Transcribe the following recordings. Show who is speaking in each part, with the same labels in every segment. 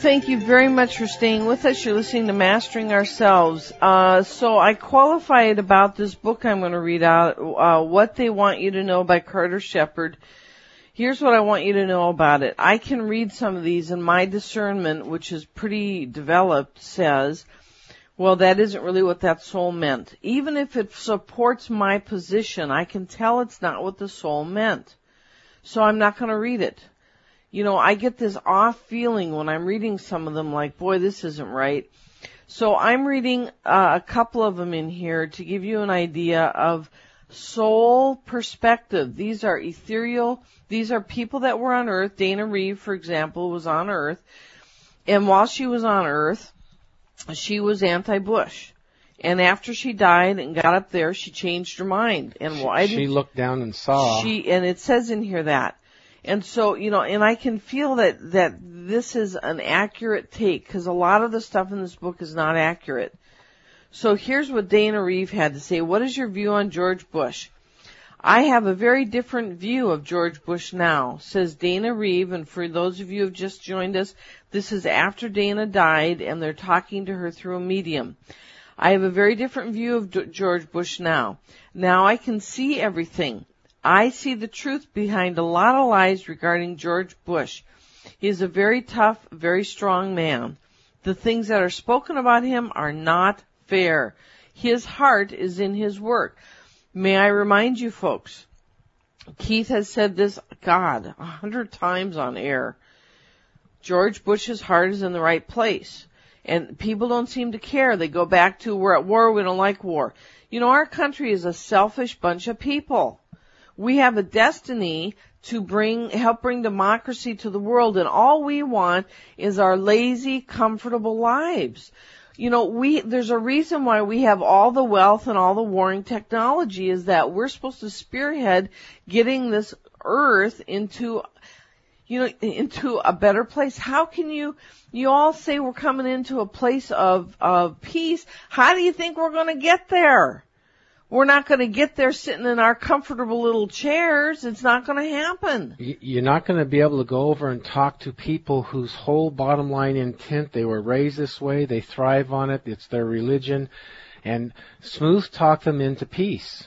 Speaker 1: thank you very much for staying with us. You're listening to Mastering Ourselves. Uh, so I qualified about this book I'm going to read out, uh, What They Want You to Know by Carter Shepard. Here's what I want you to know about it. I can read some of these and my discernment, which is pretty developed, says, well, that isn't really what that soul meant. Even if it supports my position, I can tell it's not what the soul meant. So I'm not going to read it you know, I get this off feeling when I'm reading some of them like, boy, this isn't right. So I'm reading uh, a couple of them in here to give you an idea of soul perspective. These are ethereal, these are people that were on earth. Dana Reeve, for example, was on earth. And while she was on earth, she was anti-Bush. And after she died and got up there, she changed her mind. And why?
Speaker 2: She looked down and saw.
Speaker 1: She and it says in here that and so, you know, and I can feel that, that this is an accurate take because a lot of the stuff in this book is not accurate. So here's what Dana Reeve had to say. What is your view on George Bush? I have a very different view of George Bush now, says Dana Reeve, and for those of you who have just joined us, this is after Dana died and they're talking to her through a medium. I have a very different view of George Bush now. Now I can see everything. I see the truth behind a lot of lies regarding George Bush. He is a very tough, very strong man. The things that are spoken about him are not fair. His heart is in his work. May I remind you folks, Keith has said this, God, a hundred times on air. George Bush's heart is in the right place. And people don't seem to care. They go back to we're at war, we don't like war. You know, our country is a selfish bunch of people we have a destiny to bring, help bring democracy to the world and all we want is our lazy, comfortable lives. You know, we, there's a reason why we have all the wealth and all the warring technology is that we're supposed to spearhead getting this earth into, you know, into a better place. How can you, you all say we're coming into a place of, of peace. How do you think we're going to get there? We're not going to get there sitting in our comfortable little chairs. It's not going to happen.
Speaker 2: You're not going to be able to go over and talk to people whose whole bottom line intent, they were raised this way, they thrive on it, it's their religion, and smooth talk them into peace.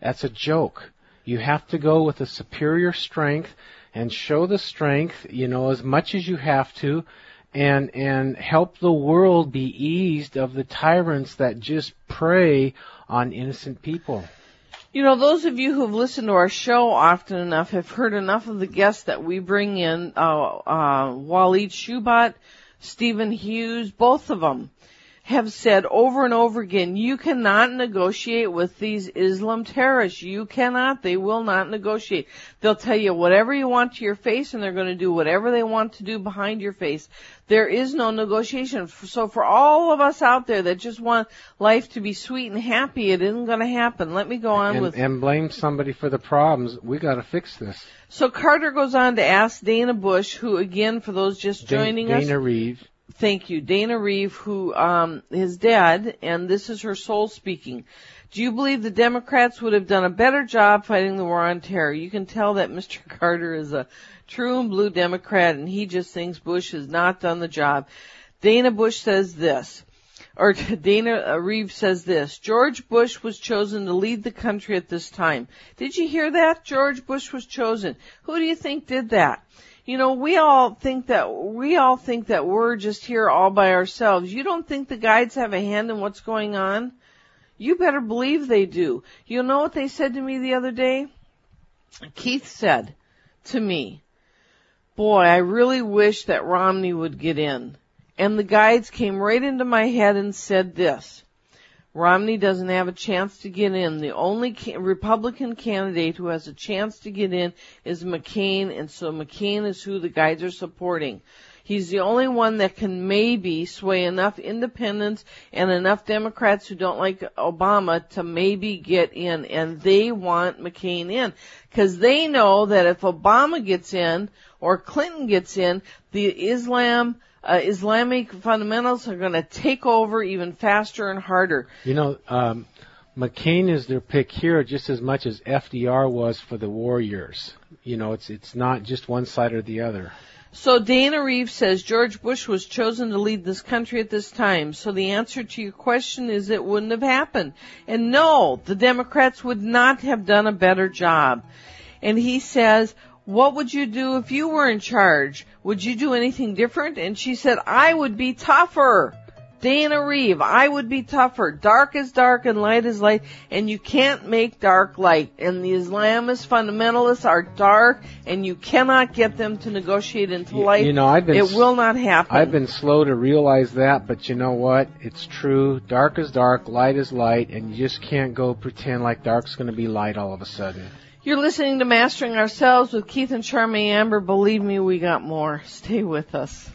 Speaker 2: That's a joke. You have to go with a superior strength and show the strength, you know, as much as you have to, and and help the world be eased of the tyrants that just prey on innocent people.
Speaker 1: You know, those of you who've listened to our show often enough have heard enough of the guests that we bring in, uh, uh, Walid Shoebat, Stephen Hughes, both of them have said over and over again, you cannot negotiate with these Islam terrorists. You cannot. They will not negotiate. They'll tell you whatever you want to your face and they're going to do whatever they want to do behind your face. There is no negotiation. So for all of us out there that just want life to be sweet and happy, it isn't going to happen. Let me go on
Speaker 2: and,
Speaker 1: with.
Speaker 2: And blame somebody for the problems. We got to fix this.
Speaker 1: So Carter goes on to ask Dana Bush, who again, for those just joining
Speaker 2: Dana,
Speaker 1: us.
Speaker 2: Dana Reeve.
Speaker 1: Thank you. Dana Reeve, who, um, is dead, and this is her soul speaking. Do you believe the Democrats would have done a better job fighting the war on terror? You can tell that Mr. Carter is a true and blue Democrat and he just thinks Bush has not done the job. Dana Bush says this, or Dana Reeve says this, George Bush was chosen to lead the country at this time. Did you hear that? George Bush was chosen. Who do you think did that? You know, we all think that, we all think that we're just here all by ourselves. You don't think the guides have a hand in what's going on? You better believe they do. You know what they said to me the other day? Keith said to me, boy, I really wish that Romney would get in. And the guides came right into my head and said this. Romney doesn't have a chance to get in. The only ca- Republican candidate who has a chance to get in is McCain, and so McCain is who the guides are supporting. He's the only one that can maybe sway enough independents and enough Democrats who don't like Obama to maybe get in, and they want McCain in. Cause they know that if Obama gets in, or Clinton gets in, the Islam, uh, Islamic fundamentals are going to take over even faster and harder.
Speaker 2: You know, um, McCain is their pick here just as much as FDR was for the war years. You know, it's it's not just one side or the other.
Speaker 1: So Dana Reeve says George Bush was chosen to lead this country at this time. So the answer to your question is it wouldn't have happened. And no, the Democrats would not have done a better job. And he says, what would you do if you were in charge? Would you do anything different? And she said, I would be tougher. Dana Reeve, I would be tougher. Dark is dark and light is light, and you can't make dark light. And the Islamist fundamentalists are dark, and you cannot get them to negotiate into light.
Speaker 2: You know, I've been
Speaker 1: it will not happen.
Speaker 2: I've been slow to realize that, but you know what? It's true. Dark is dark, light is light, and you just can't go pretend like dark's going to be light all of a sudden.
Speaker 1: You're listening to Mastering Ourselves with Keith and Charmy Amber. Believe me, we got more. Stay with us.